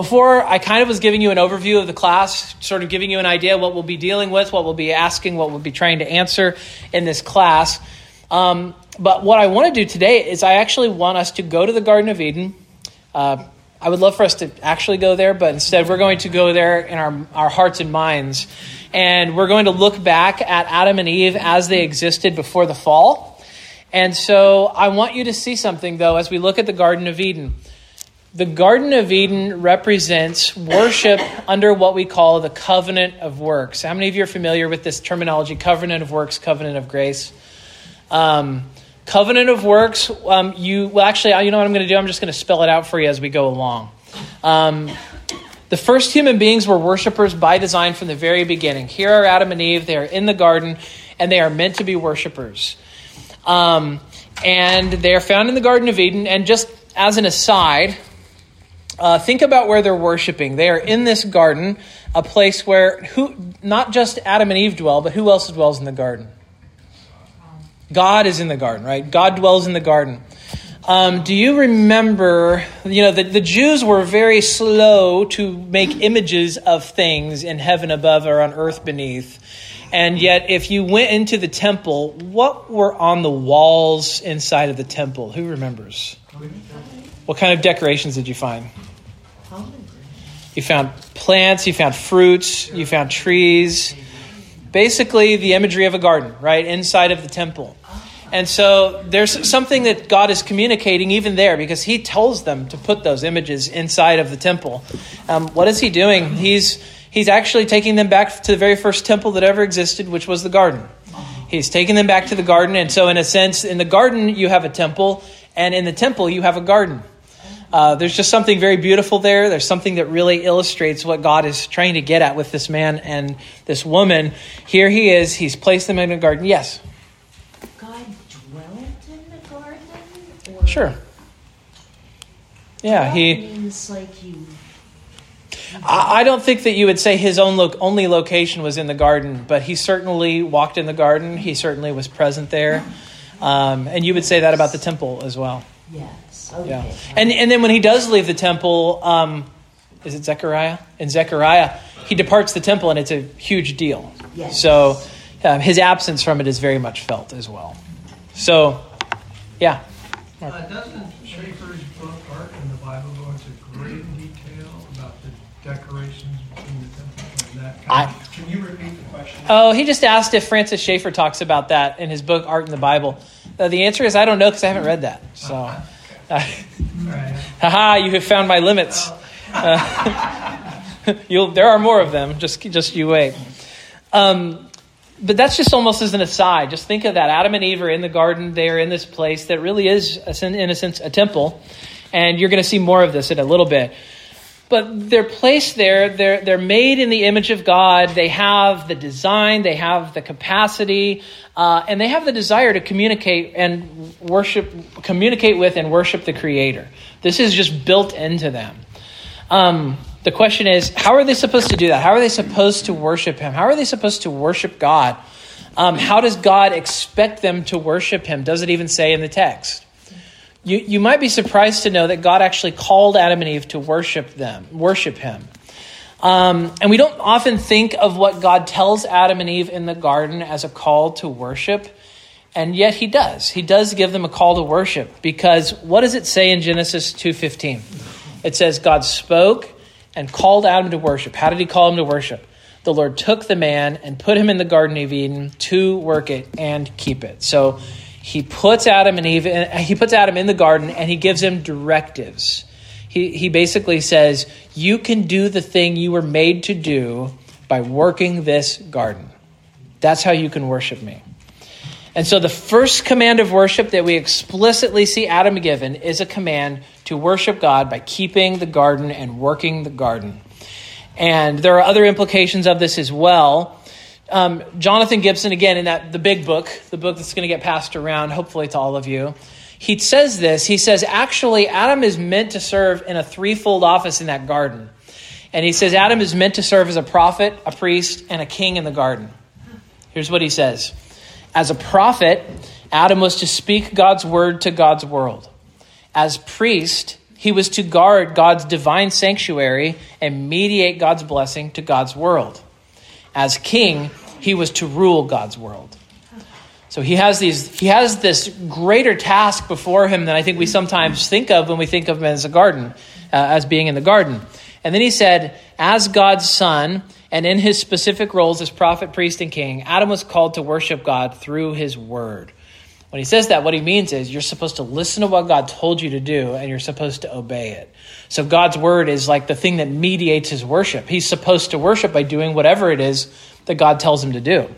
Before, I kind of was giving you an overview of the class, sort of giving you an idea what we'll be dealing with, what we'll be asking, what we'll be trying to answer in this class. Um, but what I want to do today is I actually want us to go to the Garden of Eden. Uh, I would love for us to actually go there, but instead we're going to go there in our, our hearts and minds. And we're going to look back at Adam and Eve as they existed before the fall. And so I want you to see something, though, as we look at the Garden of Eden. The Garden of Eden represents worship under what we call the covenant of works. How many of you are familiar with this terminology covenant of works, covenant of grace? Um, covenant of works, um, you, well, actually, you know what I'm going to do? I'm just going to spell it out for you as we go along. Um, the first human beings were worshipers by design from the very beginning. Here are Adam and Eve. They are in the garden, and they are meant to be worshipers. Um, and they are found in the Garden of Eden. And just as an aside, uh, think about where they're worshiping. They are in this garden, a place where who not just Adam and Eve dwell, but who else dwells in the garden? God is in the garden, right? God dwells in the garden. Um, do you remember? You know, the, the Jews were very slow to make images of things in heaven above or on earth beneath. And yet, if you went into the temple, what were on the walls inside of the temple? Who remembers? What kind of decorations did you find? You found plants, you found fruits, you found trees. Basically, the imagery of a garden, right, inside of the temple. And so there's something that God is communicating even there because He tells them to put those images inside of the temple. Um, what is He doing? He's, he's actually taking them back to the very first temple that ever existed, which was the garden. He's taking them back to the garden. And so, in a sense, in the garden, you have a temple, and in the temple, you have a garden. Uh, there's just something very beautiful there. There's something that really illustrates what God is trying to get at with this man and this woman. Here he is. He's placed them in a garden. Yes? God dwelt in the garden? Or Sure. Yeah, that he. means like you. I I don't think that you would say his own lo- only location was in the garden, but he certainly walked in the garden. He certainly was present there. Um, and you would say that about the temple as well. Yes. Okay. Yeah. And, and then when he does leave the temple, um, is it Zechariah? In Zechariah, he departs the temple and it's a huge deal. Yes. So um, his absence from it is very much felt as well. So, yeah. Uh, doesn't Schaeffer's book, Art in the Bible, go into great detail about the decorations between the temple and that kind I- of? Can you repeat the question? Oh, he just asked if Francis Schaeffer talks about that in his book Art in the Bible. Uh, the answer is I don't know because I haven't read that. So, uh, Right. haha, you have found my limits. Uh, there are more of them. Just, just you wait. Um, but that's just almost as an aside. Just think of that. Adam and Eve are in the garden. They are in this place that really is, in a sense, a temple. And you're going to see more of this in a little bit. But they're placed there. They're, they're made in the image of God. They have the design. They have the capacity. Uh, and they have the desire to communicate and worship, communicate with and worship the Creator. This is just built into them. Um, the question is, how are they supposed to do that? How are they supposed to worship Him? How are they supposed to worship God? Um, how does God expect them to worship Him? Does it even say in the text? You, you might be surprised to know that God actually called Adam and Eve to worship them, worship Him. Um, and we don't often think of what God tells Adam and Eve in the garden as a call to worship, and yet He does. He does give them a call to worship because what does it say in Genesis two fifteen? It says God spoke and called Adam to worship. How did He call him to worship? The Lord took the man and put him in the Garden of Eden to work it and keep it. So he puts Adam and Eve. In, he puts Adam in the garden and he gives him directives. He he basically says, "You can do the thing you were made to do by working this garden. That's how you can worship me." And so the first command of worship that we explicitly see Adam given is a command to worship God by keeping the garden and working the garden. And there are other implications of this as well. Um, Jonathan Gibson, again, in that the big book, the book that's going to get passed around, hopefully to all of you, he says this. He says, actually, Adam is meant to serve in a threefold office in that garden. And he says, Adam is meant to serve as a prophet, a priest, and a king in the garden. Here's what he says As a prophet, Adam was to speak God's word to God's world. As priest, he was to guard God's divine sanctuary and mediate God's blessing to God's world. As king, he was to rule God's world. So he has these he has this greater task before him than I think we sometimes think of when we think of him as a garden, uh, as being in the garden. And then he said, as God's son, and in his specific roles as prophet, priest, and king, Adam was called to worship God through his word. When he says that, what he means is you're supposed to listen to what God told you to do and you're supposed to obey it. So God's word is like the thing that mediates his worship. He's supposed to worship by doing whatever it is that God tells him to do.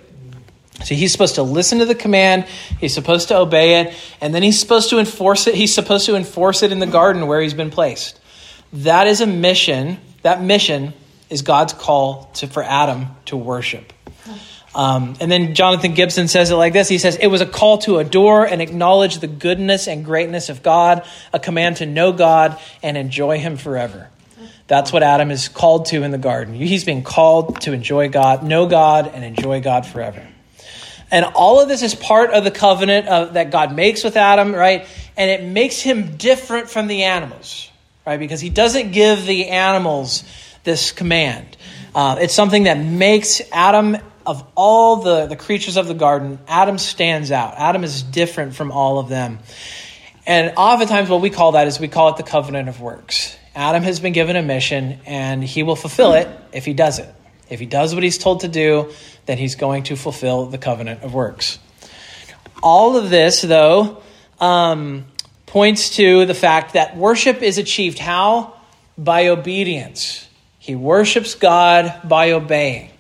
So he's supposed to listen to the command, he's supposed to obey it, and then he's supposed to enforce it. He's supposed to enforce it in the garden where he's been placed. That is a mission. That mission is God's call to, for Adam to worship. Um, and then Jonathan Gibson says it like this He says, It was a call to adore and acknowledge the goodness and greatness of God, a command to know God and enjoy Him forever. That's what Adam is called to in the garden. He's being called to enjoy God, know God, and enjoy God forever. And all of this is part of the covenant of, that God makes with Adam, right? And it makes him different from the animals, right? Because he doesn't give the animals this command. Uh, it's something that makes Adam, of all the, the creatures of the garden, Adam stands out. Adam is different from all of them. And oftentimes, what we call that is we call it the covenant of works. Adam has been given a mission, and he will fulfill it if he does it. If he does what he's told to do, then he's going to fulfill the covenant of works. All of this, though, um, points to the fact that worship is achieved how? By obedience. He worships God by obeying.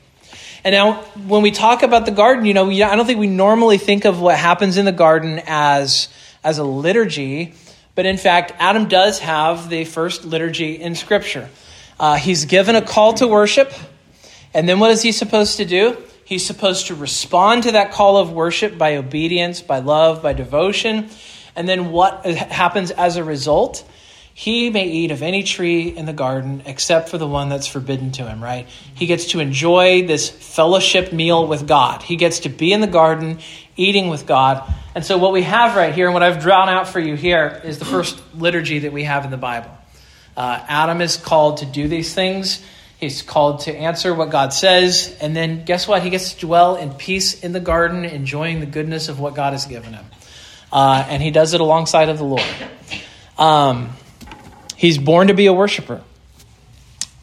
And now, when we talk about the garden, you know, I don't think we normally think of what happens in the garden as, as a liturgy, but in fact, Adam does have the first liturgy in Scripture. Uh, he's given a call to worship, and then what is he supposed to do? He's supposed to respond to that call of worship by obedience, by love, by devotion. And then what happens as a result? He may eat of any tree in the garden except for the one that's forbidden to him, right? He gets to enjoy this fellowship meal with God. He gets to be in the garden eating with God. And so, what we have right here, and what I've drawn out for you here, is the first liturgy that we have in the Bible. Uh, Adam is called to do these things. He's called to answer what God says. And then, guess what? He gets to dwell in peace in the garden, enjoying the goodness of what God has given him. Uh, and he does it alongside of the Lord. Um, He's born to be a worshiper.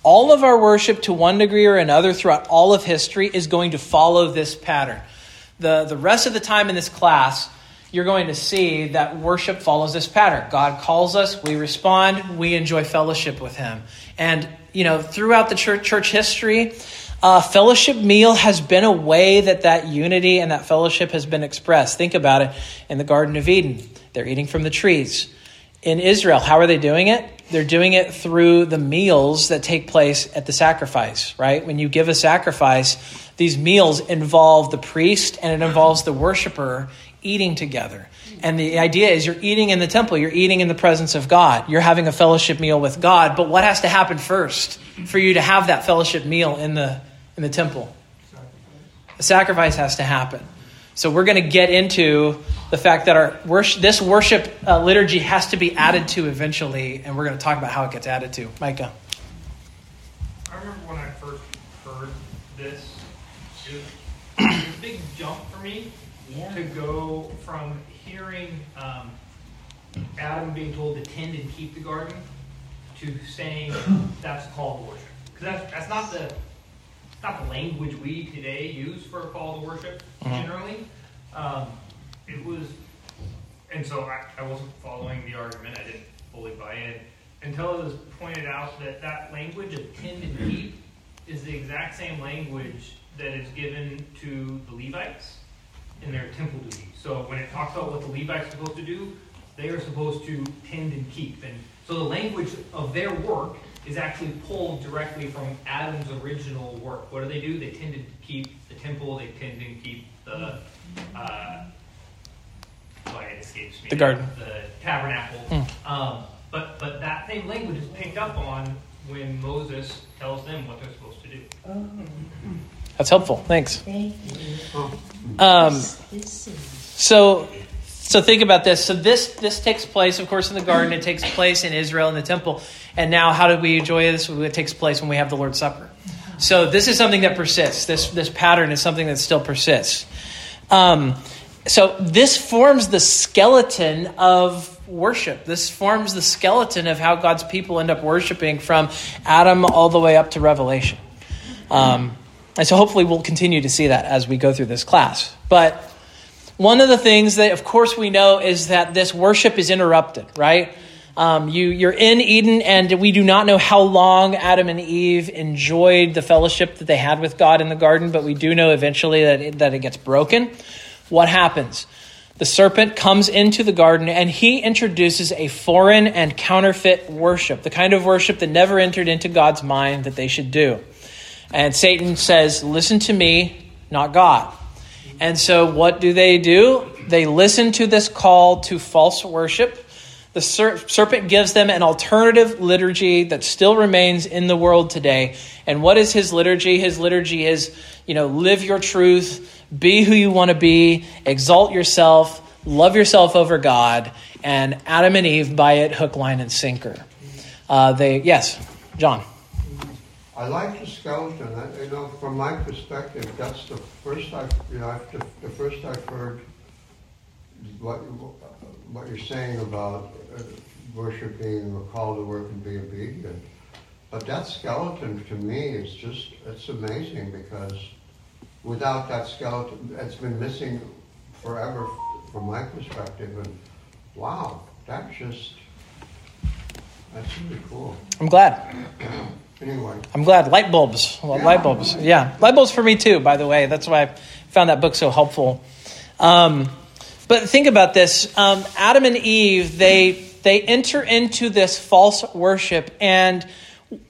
All of our worship, to one degree or another, throughout all of history, is going to follow this pattern. The, the rest of the time in this class, you're going to see that worship follows this pattern. God calls us, we respond, we enjoy fellowship with Him. And, you know, throughout the church, church history, uh, fellowship meal has been a way that that unity and that fellowship has been expressed. Think about it in the Garden of Eden. They're eating from the trees. In Israel, how are they doing it? They're doing it through the meals that take place at the sacrifice, right? When you give a sacrifice, these meals involve the priest and it involves the worshiper eating together. And the idea is you're eating in the temple, you're eating in the presence of God. You're having a fellowship meal with God, but what has to happen first for you to have that fellowship meal in the in the temple? A sacrifice has to happen. So we're going to get into the fact that our worship, this worship uh, liturgy has to be added to eventually, and we're going to talk about how it gets added to. Micah. I remember when I first heard this, it was, it was a big jump for me Yeah. to go from hearing um, Adam being told to tend and keep the garden to saying that's a call to worship. Because that's, that's not the not the language we today use for a call to worship generally. Um, it was, and so I, I wasn't following the argument. I didn't fully buy in until it was pointed out that that language of tend and keep is the exact same language that is given to the Levites in their temple duties. So when it talks about what the Levites are supposed to do, they are supposed to tend and keep. And so the language of their work is actually pulled directly from Adam's original work. What do they do? They tend to keep the temple, they tend to keep the, uh, why it escapes me. The garden. The tabernacle. Um, but, but that same language is picked up on when Moses tells them what they're supposed to do. Oh, That's helpful. Thanks. thank you. Um, so So think about this. So this this takes place, of course, in the garden. It takes place in Israel in the temple. And now, how do we enjoy this? It takes place when we have the Lord's Supper. So this is something that persists. This this pattern is something that still persists. Um, so this forms the skeleton of worship. This forms the skeleton of how God's people end up worshiping from Adam all the way up to Revelation. Um, and so hopefully we'll continue to see that as we go through this class. But one of the things that, of course, we know is that this worship is interrupted, right? Um, you, you're in Eden, and we do not know how long Adam and Eve enjoyed the fellowship that they had with God in the garden, but we do know eventually that it, that it gets broken. What happens? The serpent comes into the garden and he introduces a foreign and counterfeit worship, the kind of worship that never entered into God's mind that they should do. And Satan says, Listen to me, not God. And so, what do they do? They listen to this call to false worship. The serpent gives them an alternative liturgy that still remains in the world today. And what is his liturgy? His liturgy is, you know, live your truth, be who you want to be, exalt yourself, love yourself over God, and Adam and Eve buy it hook, line, and sinker. Uh, they yes, John. I like the skeleton. I, you know, from my perspective, that's the first I've you know the, the first I've heard what what you're saying about worshiping or called to work and be obedient. But that skeleton to me is just it's amazing because without that skeleton, it's been missing forever from my perspective. And wow, that's just, that's really cool. I'm glad. Anyway. I'm glad. Light bulbs. Well, yeah. Light bulbs. Yeah. Light bulbs for me too, by the way. That's why I found that book so helpful. Um, but think about this um, Adam and Eve, they, they enter into this false worship. And,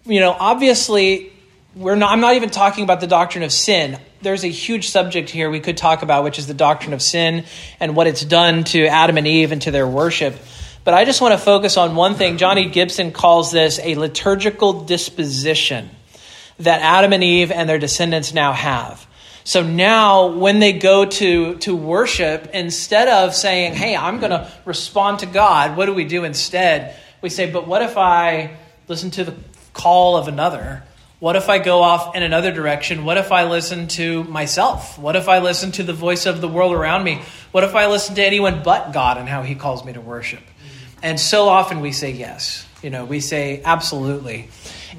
you know, obviously, we're not, I'm not even talking about the doctrine of sin there's a huge subject here we could talk about, which is the doctrine of sin and what it's done to Adam and Eve and to their worship. But I just want to focus on one thing. Johnny Gibson calls this a liturgical disposition that Adam and Eve and their descendants now have. So now, when they go to, to worship, instead of saying, Hey, I'm going to respond to God, what do we do instead? We say, But what if I listen to the call of another? What if I go off in another direction? What if I listen to myself? What if I listen to the voice of the world around me? What if I listen to anyone but God and how he calls me to worship? And so often we say yes. You know, we say absolutely.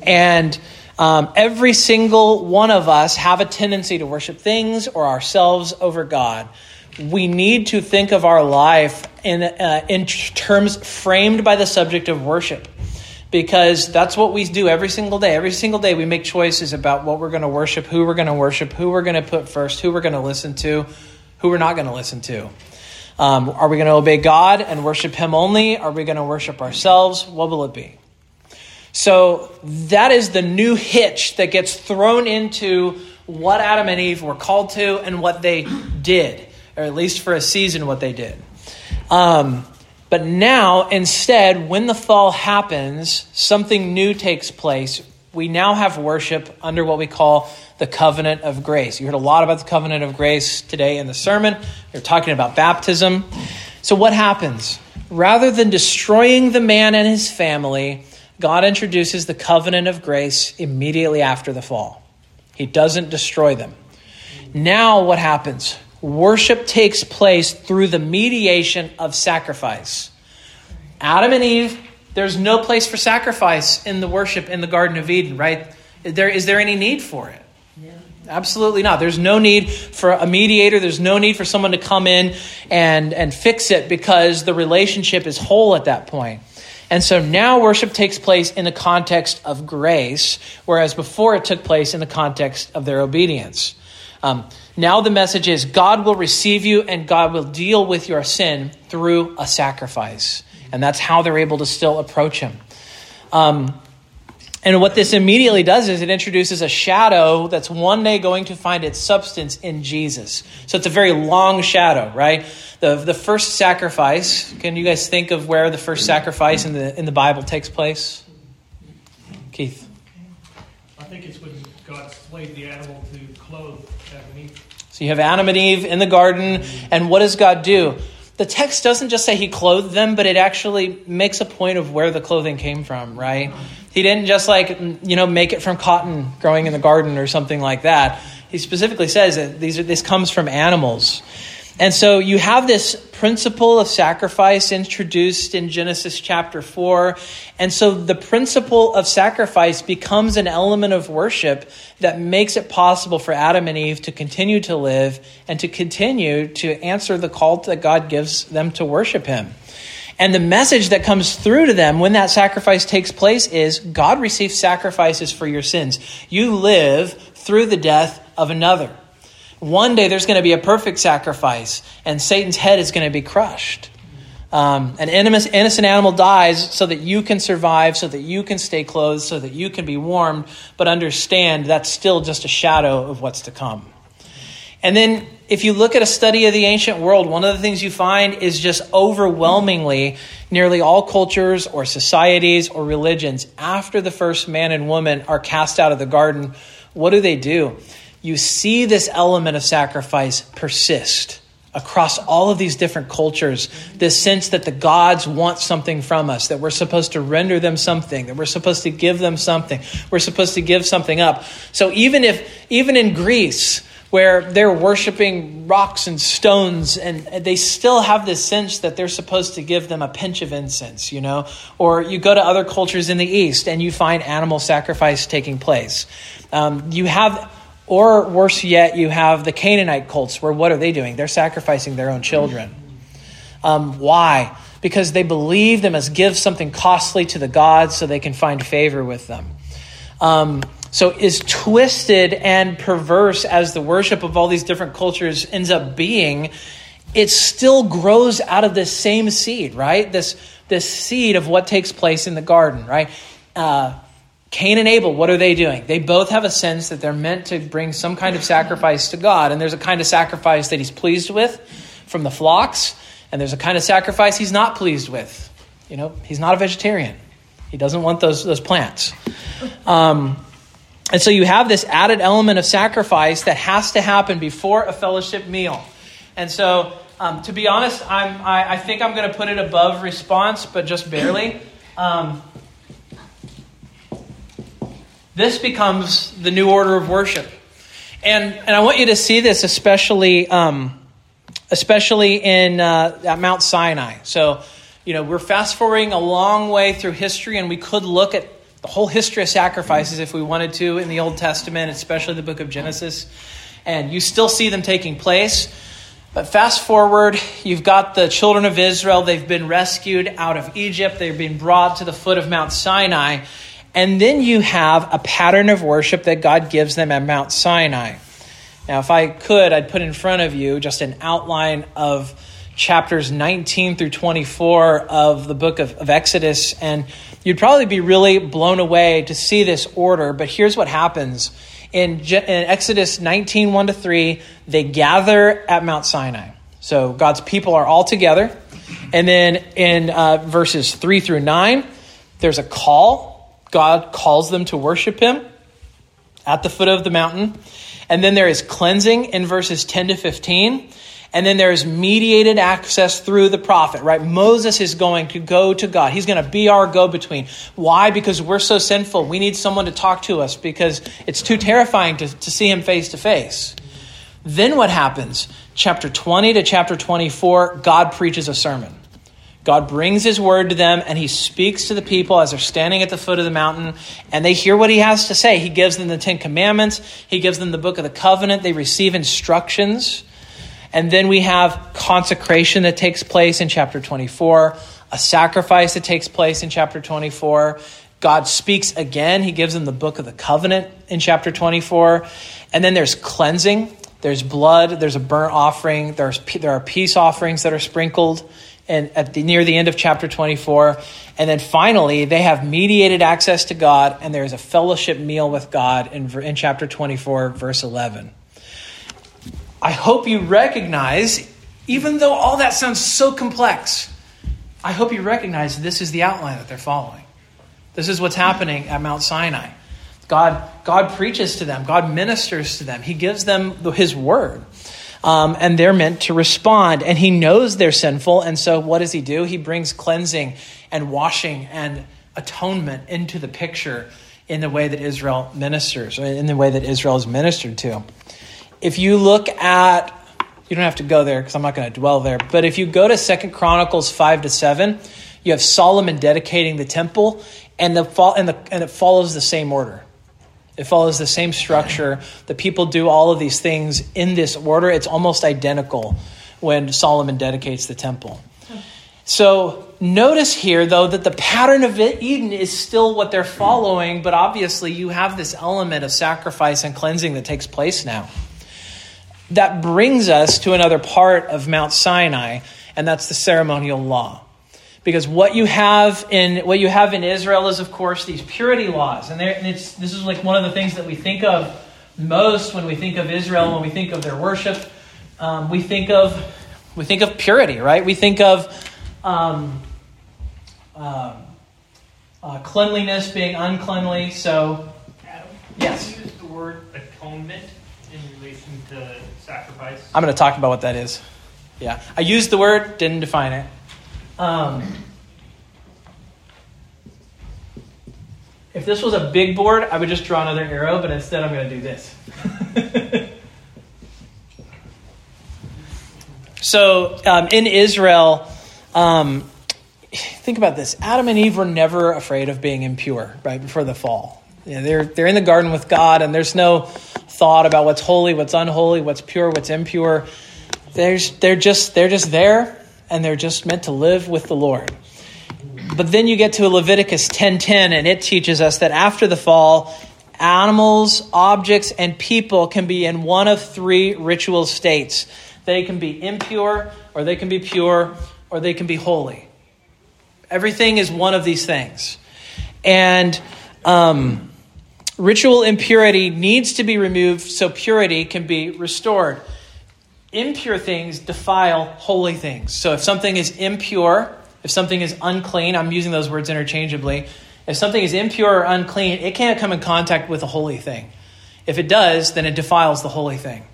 And um, every single one of us have a tendency to worship things or ourselves over God. We need to think of our life in, uh, in terms framed by the subject of worship because that's what we do every single day. Every single day, we make choices about what we're going to worship, who we're going to worship, who we're going to put first, who we're going to listen to, who we're not going to listen to. Um, are we going to obey God and worship Him only? Are we going to worship ourselves? What will it be? So that is the new hitch that gets thrown into what Adam and Eve were called to and what they did, or at least for a season, what they did. Um, but now, instead, when the fall happens, something new takes place. We now have worship under what we call the covenant of grace. You heard a lot about the covenant of grace today in the sermon. You're talking about baptism. So, what happens? Rather than destroying the man and his family, God introduces the covenant of grace immediately after the fall. He doesn't destroy them. Now, what happens? Worship takes place through the mediation of sacrifice. Adam and Eve, there's no place for sacrifice in the worship in the Garden of Eden, right? Is there, is there any need for it? Yeah. Absolutely not. There's no need for a mediator. There's no need for someone to come in and, and fix it because the relationship is whole at that point. And so now worship takes place in the context of grace, whereas before it took place in the context of their obedience. Um, now the message is God will receive you and God will deal with your sin through a sacrifice. And that's how they're able to still approach him. Um, and what this immediately does is it introduces a shadow that's one day going to find its substance in Jesus. So it's a very long shadow, right? The, the first sacrifice, can you guys think of where the first sacrifice in the, in the Bible takes place? Keith. I think it's when God slayed the animal to clothe Adam and Eve. So you have Adam and Eve in the garden, and what does God do? The text doesn't just say he clothed them, but it actually makes a point of where the clothing came from, right? He didn't just like, you know, make it from cotton growing in the garden or something like that. He specifically says that these are, this comes from animals. And so you have this principle of sacrifice introduced in Genesis chapter 4. And so the principle of sacrifice becomes an element of worship that makes it possible for Adam and Eve to continue to live and to continue to answer the call that God gives them to worship Him. And the message that comes through to them when that sacrifice takes place is God receives sacrifices for your sins. You live through the death of another. One day there's going to be a perfect sacrifice, and Satan's head is going to be crushed. Um, an innocent animal dies so that you can survive, so that you can stay clothed, so that you can be warmed, but understand that's still just a shadow of what's to come. And then, if you look at a study of the ancient world, one of the things you find is just overwhelmingly nearly all cultures or societies or religions, after the first man and woman are cast out of the garden, what do they do? You see this element of sacrifice persist across all of these different cultures this sense that the gods want something from us that we're supposed to render them something that we're supposed to give them something we're supposed to give something up. So even if even in greece where they're worshiping rocks and stones and they still have this sense that they're supposed to give them a pinch of incense you know? Or you go to other cultures in the east and you find animal sacrifice taking place. Um, you have or worse yet, you have the Canaanite cults, where what are they doing? They're sacrificing their own children. Um, why? Because they believe them as give something costly to the gods so they can find favor with them. Um, so, as twisted and perverse as the worship of all these different cultures ends up being, it still grows out of this same seed, right? This, this seed of what takes place in the garden, right? Uh, Cain and Abel, what are they doing? They both have a sense that they're meant to bring some kind of sacrifice to God. And there's a kind of sacrifice that he's pleased with from the flocks, and there's a kind of sacrifice he's not pleased with. You know, he's not a vegetarian, he doesn't want those, those plants. Um, and so you have this added element of sacrifice that has to happen before a fellowship meal. And so, um, to be honest, I'm, I, I think I'm going to put it above response, but just barely. Um, this becomes the new order of worship. And, and I want you to see this especially, um, especially in uh, at Mount Sinai. So, you know, we're fast forwarding a long way through history, and we could look at the whole history of sacrifices if we wanted to in the Old Testament, especially the book of Genesis. And you still see them taking place. But fast forward, you've got the children of Israel. They've been rescued out of Egypt. They've been brought to the foot of Mount Sinai. And then you have a pattern of worship that God gives them at Mount Sinai. Now, if I could, I'd put in front of you just an outline of chapters 19 through 24 of the book of, of Exodus, and you'd probably be really blown away to see this order. But here's what happens in, in Exodus 19 1 to 3, they gather at Mount Sinai. So God's people are all together. And then in uh, verses 3 through 9, there's a call God calls them to worship him at the foot of the mountain. And then there is cleansing in verses 10 to 15. And then there is mediated access through the prophet, right? Moses is going to go to God. He's going to be our go between. Why? Because we're so sinful. We need someone to talk to us because it's too terrifying to, to see him face to face. Then what happens? Chapter 20 to chapter 24, God preaches a sermon. God brings his word to them and he speaks to the people as they're standing at the foot of the mountain and they hear what he has to say. He gives them the Ten Commandments, he gives them the book of the covenant, they receive instructions. And then we have consecration that takes place in chapter 24, a sacrifice that takes place in chapter 24. God speaks again. He gives them the book of the covenant in chapter 24. And then there's cleansing, there's blood, there's a burnt offering, there's, there are peace offerings that are sprinkled and at the, near the end of chapter 24. And then finally, they have mediated access to God, and there is a fellowship meal with God in, in chapter 24, verse 11. I hope you recognize, even though all that sounds so complex, I hope you recognize this is the outline that they're following. This is what's happening at Mount Sinai. God, God preaches to them, God ministers to them, He gives them His word. Um, and they're meant to respond. And he knows they're sinful. And so what does he do? He brings cleansing and washing and atonement into the picture in the way that Israel ministers, in the way that Israel is ministered to. If you look at, you don't have to go there because I'm not going to dwell there, but if you go to Second Chronicles 5 to 7, you have Solomon dedicating the temple, and, the, and, the, and it follows the same order. It follows the same structure. The people do all of these things in this order. It's almost identical when Solomon dedicates the temple. So notice here, though, that the pattern of Eden is still what they're following, but obviously you have this element of sacrifice and cleansing that takes place now. That brings us to another part of Mount Sinai, and that's the ceremonial law because what you have in what you have in Israel is, of course, these purity laws, and, and this is like one of the things that we think of most when we think of Israel, when we think of their worship. Um, we think of we think of purity, right? We think of um, uh, uh, cleanliness being uncleanly. So, Adam, yes, use the word atonement in relation to sacrifice. I'm going to talk about what that is. Yeah, I used the word, didn't define it. Um, if this was a big board, I would just draw another arrow, but instead I'm going to do this. so um, in Israel, um, think about this Adam and Eve were never afraid of being impure, right, before the fall. You know, they're, they're in the garden with God, and there's no thought about what's holy, what's unholy, what's pure, what's impure. There's, they're, just, they're just there and they're just meant to live with the Lord. But then you get to Leviticus 10:10 and it teaches us that after the fall, animals, objects and people can be in one of three ritual states. They can be impure or they can be pure or they can be holy. Everything is one of these things. And um, ritual impurity needs to be removed so purity can be restored impure things defile holy things. So if something is impure, if something is unclean, I'm using those words interchangeably. If something is impure or unclean, it can't come in contact with a holy thing. If it does, then it defiles the holy thing.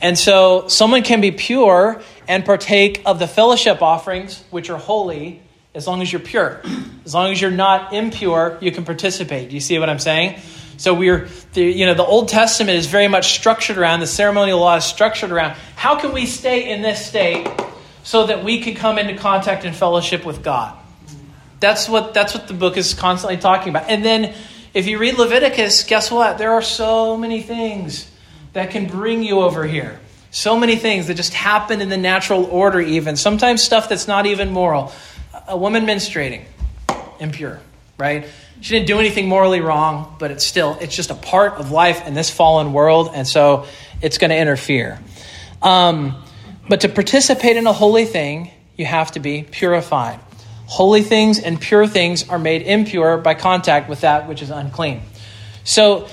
And so someone can be pure and partake of the fellowship offerings, which are holy, as long as you're pure. As long as you're not impure, you can participate. Do you see what I'm saying? So we're, the, you know, the Old Testament is very much structured around, the ceremonial law is structured around how can we stay in this state so that we can come into contact and fellowship with God. That's what, that's what the book is constantly talking about. And then if you read Leviticus, guess what? There are so many things that can bring you over here. So many things that just happen in the natural order, even. Sometimes stuff that's not even moral. A woman menstruating, impure, right? She didn't do anything morally wrong, but it's still, it's just a part of life in this fallen world, and so it's going to interfere. Um, but to participate in a holy thing, you have to be purified. Holy things and pure things are made impure by contact with that which is unclean. So,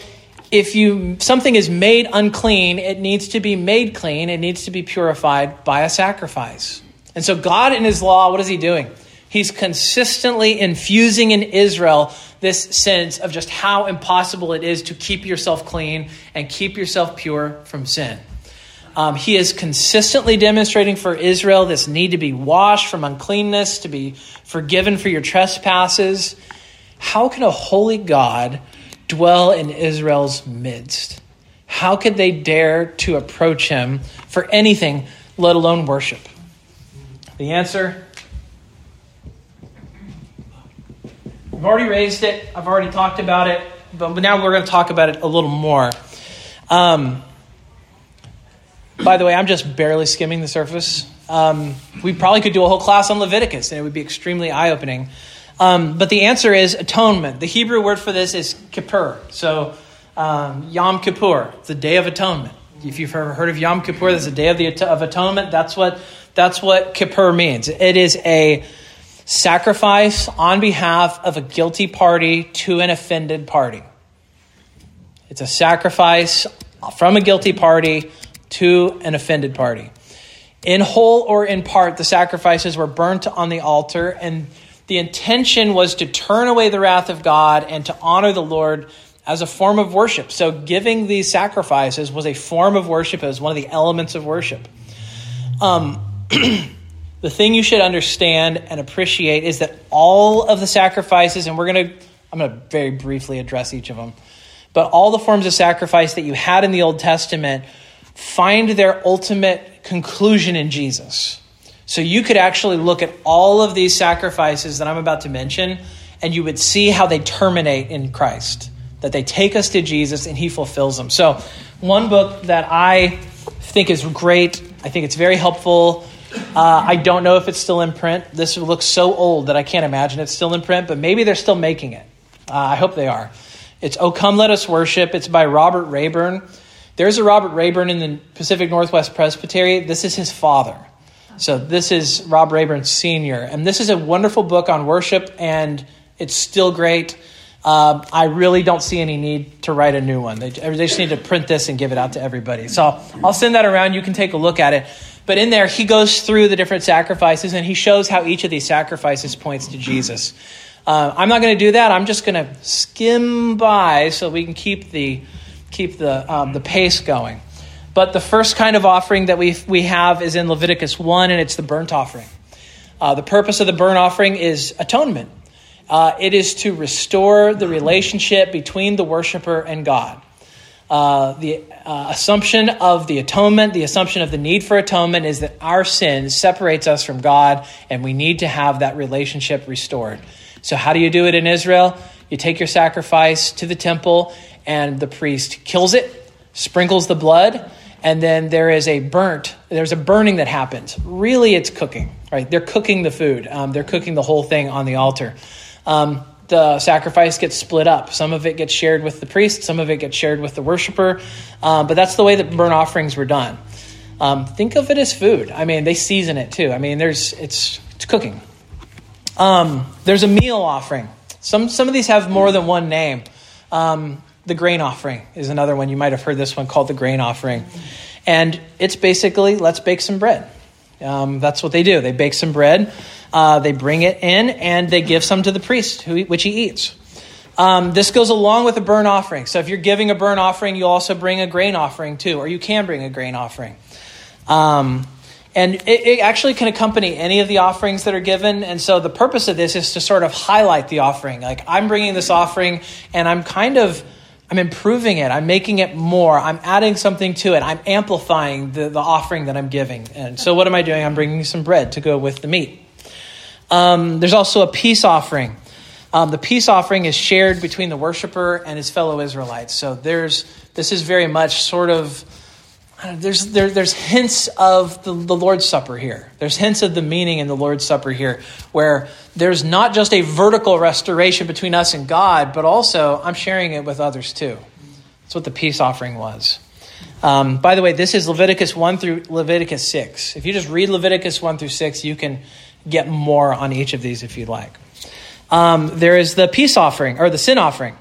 if you something is made unclean, it needs to be made clean. It needs to be purified by a sacrifice. And so, God in His law, what is He doing? He's consistently infusing in Israel this sense of just how impossible it is to keep yourself clean and keep yourself pure from sin. Um, he is consistently demonstrating for Israel this need to be washed from uncleanness, to be forgiven for your trespasses. How can a holy God dwell in Israel's midst? How could they dare to approach him for anything, let alone worship? The answer I've already raised it, I've already talked about it, but now we're going to talk about it a little more. Um, by the way, I'm just barely skimming the surface. Um, we probably could do a whole class on Leviticus, and it would be extremely eye opening. Um, but the answer is atonement. The Hebrew word for this is kippur. So, um, Yom Kippur, the Day of Atonement. If you've ever heard of Yom Kippur, that's the Day of, the, of Atonement. That's what, that's what Kippur means. It is a sacrifice on behalf of a guilty party to an offended party. It's a sacrifice from a guilty party to an offended party. In whole or in part, the sacrifices were burnt on the altar, and the intention was to turn away the wrath of God and to honor the Lord as a form of worship. So giving these sacrifices was a form of worship. It was one of the elements of worship. Um, the thing you should understand and appreciate is that all of the sacrifices, and we're going to, I'm going to very briefly address each of them, but all the forms of sacrifice that you had in the Old Testament find their ultimate conclusion in Jesus. So you could actually look at all of these sacrifices that I'm about to mention, and you would see how they terminate in Christ, that they take us to Jesus and he fulfills them. So, one book that I think is great, I think it's very helpful. Uh, I don't know if it's still in print. This looks so old that I can't imagine it's still in print, but maybe they're still making it. Uh, I hope they are. It's Oh Come Let Us Worship. It's by Robert Rayburn. There's a Robert Rayburn in the Pacific Northwest Presbytery. This is his father. So this is Rob Rayburn Sr. And this is a wonderful book on worship, and it's still great. Uh, I really don't see any need to write a new one. They, they just need to print this and give it out to everybody. So I'll send that around. You can take a look at it. But in there, he goes through the different sacrifices and he shows how each of these sacrifices points to Jesus. Uh, I'm not going to do that. I'm just going to skim by so we can keep the keep the um, the pace going. But the first kind of offering that we we have is in Leviticus one, and it's the burnt offering. Uh, the purpose of the burnt offering is atonement. Uh, it is to restore the relationship between the worshiper and God. Uh, the uh, assumption of the atonement, the assumption of the need for atonement, is that our sin separates us from God, and we need to have that relationship restored. So, how do you do it in Israel? You take your sacrifice to the temple, and the priest kills it, sprinkles the blood, and then there is a burnt, there's a burning that happens. Really, it's cooking, right? They're cooking the food, um, they're cooking the whole thing on the altar. Um, the sacrifice gets split up. Some of it gets shared with the priest, some of it gets shared with the worshiper. Um, but that's the way that burnt offerings were done. Um, think of it as food. I mean, they season it too. I mean, there's it's it's cooking. Um, there's a meal offering. Some some of these have more than one name. Um, the grain offering is another one. You might have heard this one called the grain offering, and it's basically let's bake some bread. Um, that's what they do. They bake some bread. Uh, they bring it in and they give some to the priest, who, which he eats. Um, this goes along with a burnt offering. So if you're giving a burnt offering, you also bring a grain offering too, or you can bring a grain offering. Um, and it, it, actually can accompany any of the offerings that are given. And so the purpose of this is to sort of highlight the offering. Like I'm bringing this offering and I'm kind of I'm improving it. I'm making it more. I'm adding something to it. I'm amplifying the, the offering that I'm giving. And so what am I doing? I'm bringing some bread to go with the meat. Um, there's also a peace offering. Um, the peace offering is shared between the worshiper and his fellow Israelites. So there's this is very much sort of there's there, there's hints of the, the Lord's Supper here. There's hints of the meaning in the Lord's Supper here, where there's not just a vertical restoration between us and God, but also I'm sharing it with others too. That's what the peace offering was. Um, by the way, this is Leviticus 1 through Leviticus 6. If you just read Leviticus 1 through 6, you can get more on each of these if you'd like. Um, there is the peace offering or the sin offering.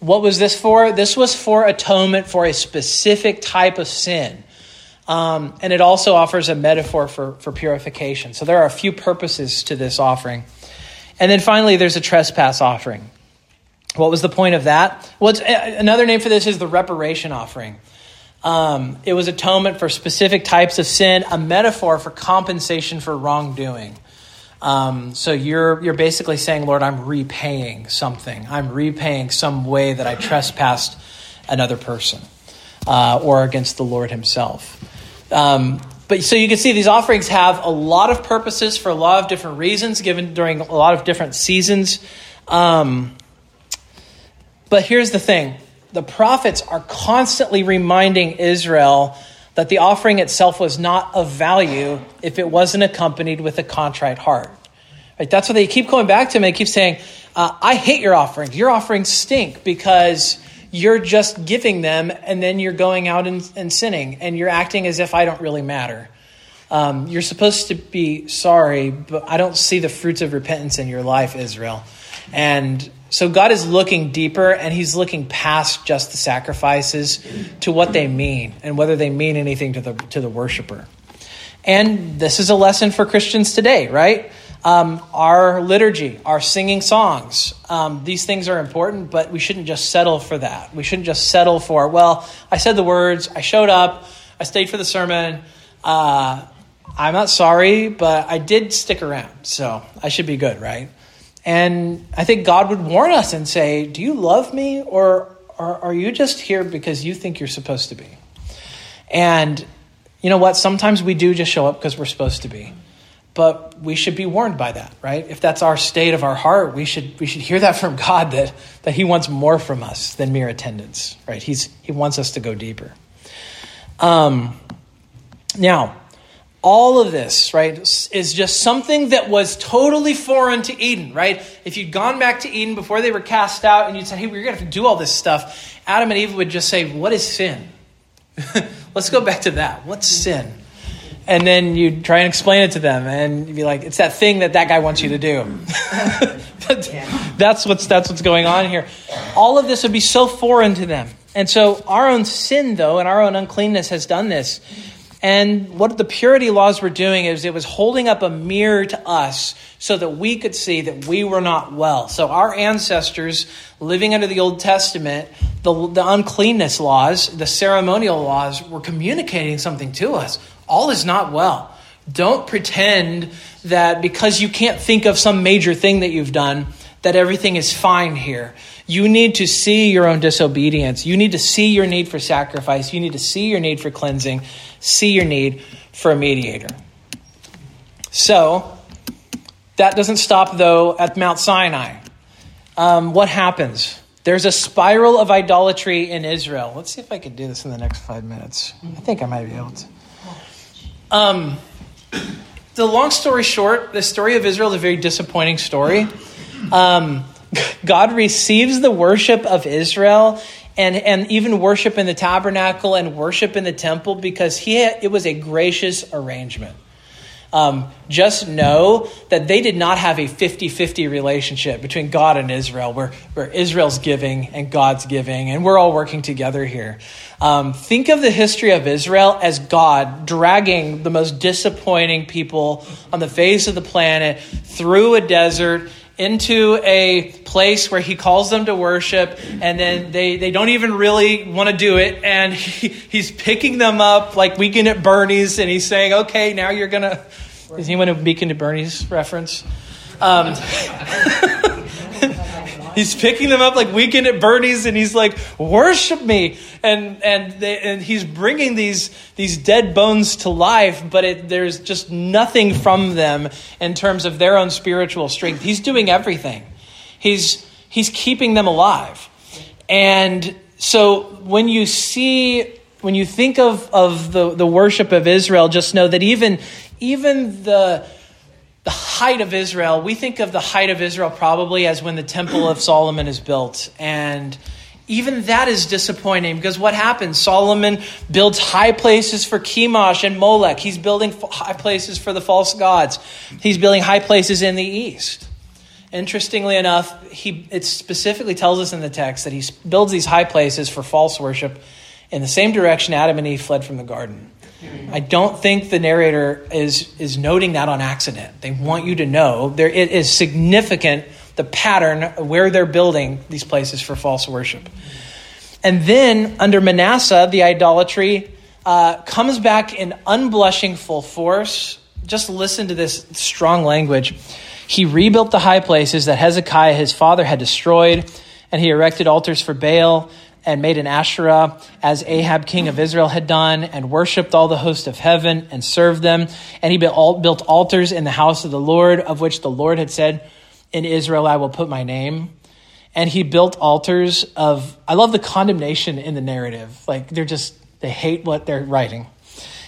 What was this for? This was for atonement for a specific type of sin. Um, and it also offers a metaphor for, for purification. So there are a few purposes to this offering. And then finally, there's a trespass offering. What was the point of that? Well, another name for this is the reparation offering. Um, it was atonement for specific types of sin, a metaphor for compensation for wrongdoing. Um, so you're you're basically saying, Lord, I'm repaying something. I'm repaying some way that I trespassed another person uh, or against the Lord Himself. Um, but so you can see these offerings have a lot of purposes for a lot of different reasons, given during a lot of different seasons. Um, but here's the thing: the prophets are constantly reminding Israel that the offering itself was not of value if it wasn't accompanied with a contrite heart. Right? That's what they keep going back to them. They keep saying, uh, I hate your offerings. Your offerings stink because you're just giving them and then you're going out and, and sinning and you're acting as if I don't really matter. Um, you're supposed to be sorry, but I don't see the fruits of repentance in your life, Israel. And so God is looking deeper and he's looking past just the sacrifices to what they mean and whether they mean anything to the to the worshiper. And this is a lesson for Christians today, right? Um, our liturgy, our singing songs, um, these things are important, but we shouldn't just settle for that. We shouldn't just settle for, well, I said the words, I showed up, I stayed for the sermon. Uh, I'm not sorry, but I did stick around, so I should be good, right? And I think God would warn us and say, Do you love me, or, are you just here because you think you're supposed to be? And you know what? Sometimes we do just show up because we're supposed to be but we should be warned by that, right? If that's our state of our heart, we should we should hear that from God that that He wants more from us than mere attendance, right? He's He wants us to go deeper. Um, now, all of this, right, is just something that was totally foreign to Eden, right? If you'd gone back to Eden before they were cast out and you'd said, hey, we're going to have to do all this stuff, Adam and Eve would just say, what is sin? Let's go back to that. What's sin? and then you try and explain it to them and you'd be like it's that thing that that guy wants you to do that's what's that's what's going on here all of this would be so foreign to them and so our own sin though and our own uncleanness has done this and what the purity laws were doing is it was holding up a mirror to us so that we could see that we were not well. So our ancestors living under the Old Testament, the, the uncleanness laws, the ceremonial laws were communicating something to us all is not well. Don't pretend that because you can't think of some major thing that you've done, that everything is fine here. You need to see your own disobedience. You need to see your need for sacrifice. You need to see your need for cleansing, see your need for a mediator. So, that doesn't stop, though, at Mount Sinai. Um, what happens? There's a spiral of idolatry in Israel. Let's see if I can do this in the next five minutes. I think I might be able to. Um, the long story short, the story of Israel is a very disappointing story. Um, God receives the worship of Israel and, and even worship in the tabernacle and worship in the temple because he had, it was a gracious arrangement. Um, just know that they did not have a 50 50 relationship between God and Israel, where, where Israel's giving and God's giving, and we're all working together here. Um, think of the history of Israel as God dragging the most disappointing people on the face of the planet through a desert into a place where he calls them to worship and then they, they don't even really want to do it and he, he's picking them up like weekend at bernie's and he's saying okay now you're gonna is anyone a weekend at bernie's reference? Um, he's picking them up like weekend at bernie's and he's like worship me. And and they, and he's bringing these these dead bones to life but it, there's just nothing from them in terms of their own spiritual strength. He's doing everything. He's he's keeping them alive. And so when you see when you think of, of the, the worship of israel just know that even even the the height of Israel, we think of the height of Israel probably as when the Temple of Solomon is built. And even that is disappointing because what happens? Solomon builds high places for Chemosh and Molech. He's building high places for the false gods. He's building high places in the east. Interestingly enough, he, it specifically tells us in the text that he builds these high places for false worship in the same direction Adam and Eve fled from the garden. I don't think the narrator is, is noting that on accident. They want you to know there it is significant the pattern where they're building these places for false worship. And then under Manasseh, the idolatry uh, comes back in unblushing full force. Just listen to this strong language. He rebuilt the high places that Hezekiah, his father, had destroyed, and he erected altars for Baal and made an Asherah, as Ahab, king of Israel, had done, and worshipped all the host of heaven and served them. And he built altars in the house of the Lord, of which the Lord had said, In Israel I will put my name. And he built altars of, I love the condemnation in the narrative. Like, they're just, they hate what they're writing.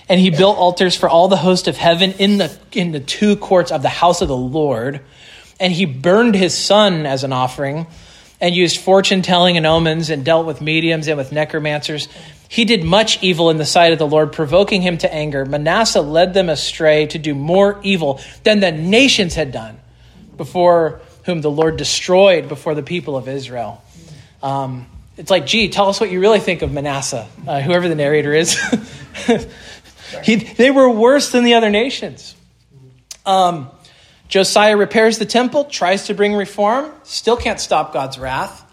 And he built altars for all the host of heaven in the, in the two courts of the house of the Lord. And he burned his son as an offering and used fortune telling and omens and dealt with mediums and with necromancers. He did much evil in the sight of the Lord, provoking him to anger. Manasseh led them astray to do more evil than the nations had done before whom the Lord destroyed before the people of Israel. Um, it's like, gee, tell us what you really think of Manasseh, uh, whoever the narrator is. he, they were worse than the other nations. Um, Josiah repairs the temple, tries to bring reform, still can't stop God's wrath.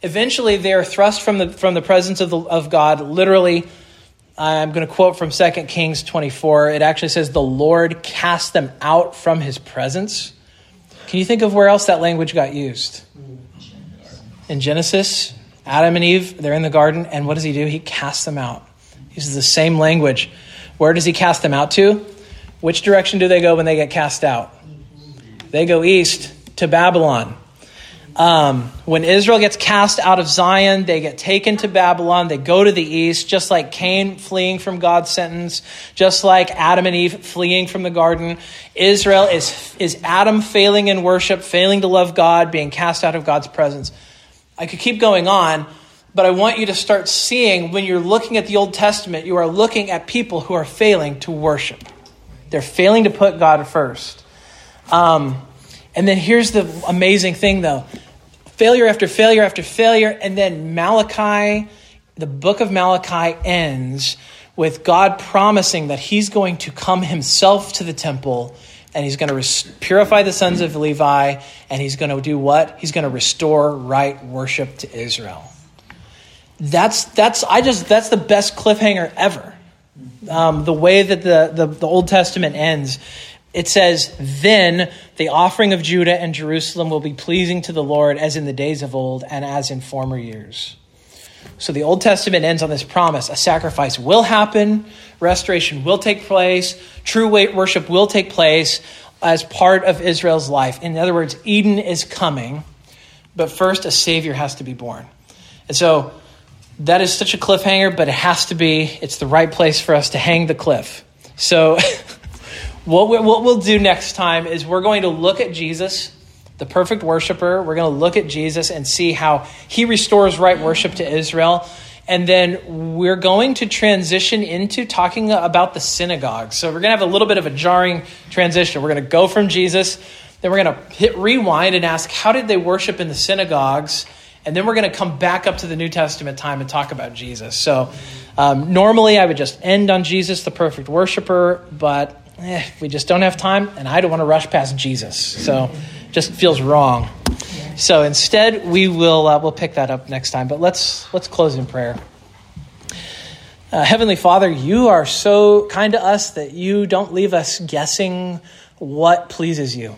Eventually, they are thrust from the, from the presence of, the, of God. Literally, I'm going to quote from 2 Kings 24. It actually says, The Lord cast them out from his presence. Can you think of where else that language got used? In Genesis, Adam and Eve, they're in the garden, and what does he do? He casts them out. He uses the same language. Where does he cast them out to? Which direction do they go when they get cast out? They go east to Babylon. Um, when Israel gets cast out of Zion, they get taken to Babylon. They go to the east, just like Cain fleeing from God's sentence, just like Adam and Eve fleeing from the garden. Israel is, is Adam failing in worship, failing to love God, being cast out of God's presence. I could keep going on, but I want you to start seeing when you're looking at the Old Testament, you are looking at people who are failing to worship. They're failing to put God first. Um, and then here's the amazing thing, though failure after failure after failure. And then Malachi, the book of Malachi ends with God promising that he's going to come himself to the temple and he's going to res- purify the sons of Levi and he's going to do what? He's going to restore right worship to Israel. That's that's I just that's the best cliffhanger ever. Um, the way that the, the, the Old Testament ends it says, Then the offering of Judah and Jerusalem will be pleasing to the Lord as in the days of old and as in former years. So the Old Testament ends on this promise a sacrifice will happen, restoration will take place, true worship will take place as part of Israel's life. In other words, Eden is coming, but first a Savior has to be born. And so that is such a cliffhanger, but it has to be, it's the right place for us to hang the cliff. So. What, we, what we'll do next time is we're going to look at Jesus, the perfect worshiper. We're going to look at Jesus and see how he restores right worship to Israel. And then we're going to transition into talking about the synagogue. So we're going to have a little bit of a jarring transition. We're going to go from Jesus, then we're going to hit rewind and ask, how did they worship in the synagogues? And then we're going to come back up to the New Testament time and talk about Jesus. So um, normally I would just end on Jesus, the perfect worshiper, but eh, we just don't have time, and I don't want to rush past Jesus. So just feels wrong. So instead, we will uh, we'll pick that up next time. But let's let's close in prayer. Uh, Heavenly Father, you are so kind to us that you don't leave us guessing what pleases you.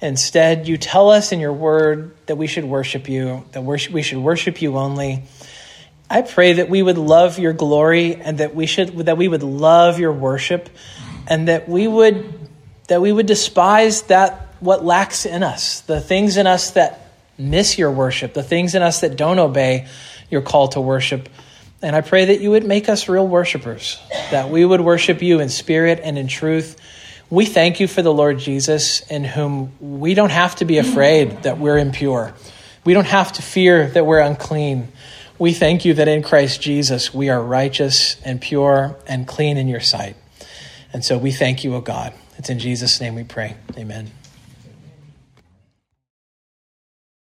Instead, you tell us in your word that we should worship you, that we should worship you only. I pray that we would love your glory and that we should that we would love your worship and that we would that we would despise that what lacks in us, the things in us that miss your worship, the things in us that don't obey your call to worship. And I pray that you would make us real worshipers, that we would worship you in spirit and in truth. We thank you for the Lord Jesus, in whom we don't have to be afraid that we're impure. We don't have to fear that we're unclean. We thank you that in Christ Jesus we are righteous and pure and clean in your sight. And so we thank you, O God. It's in Jesus' name we pray. Amen.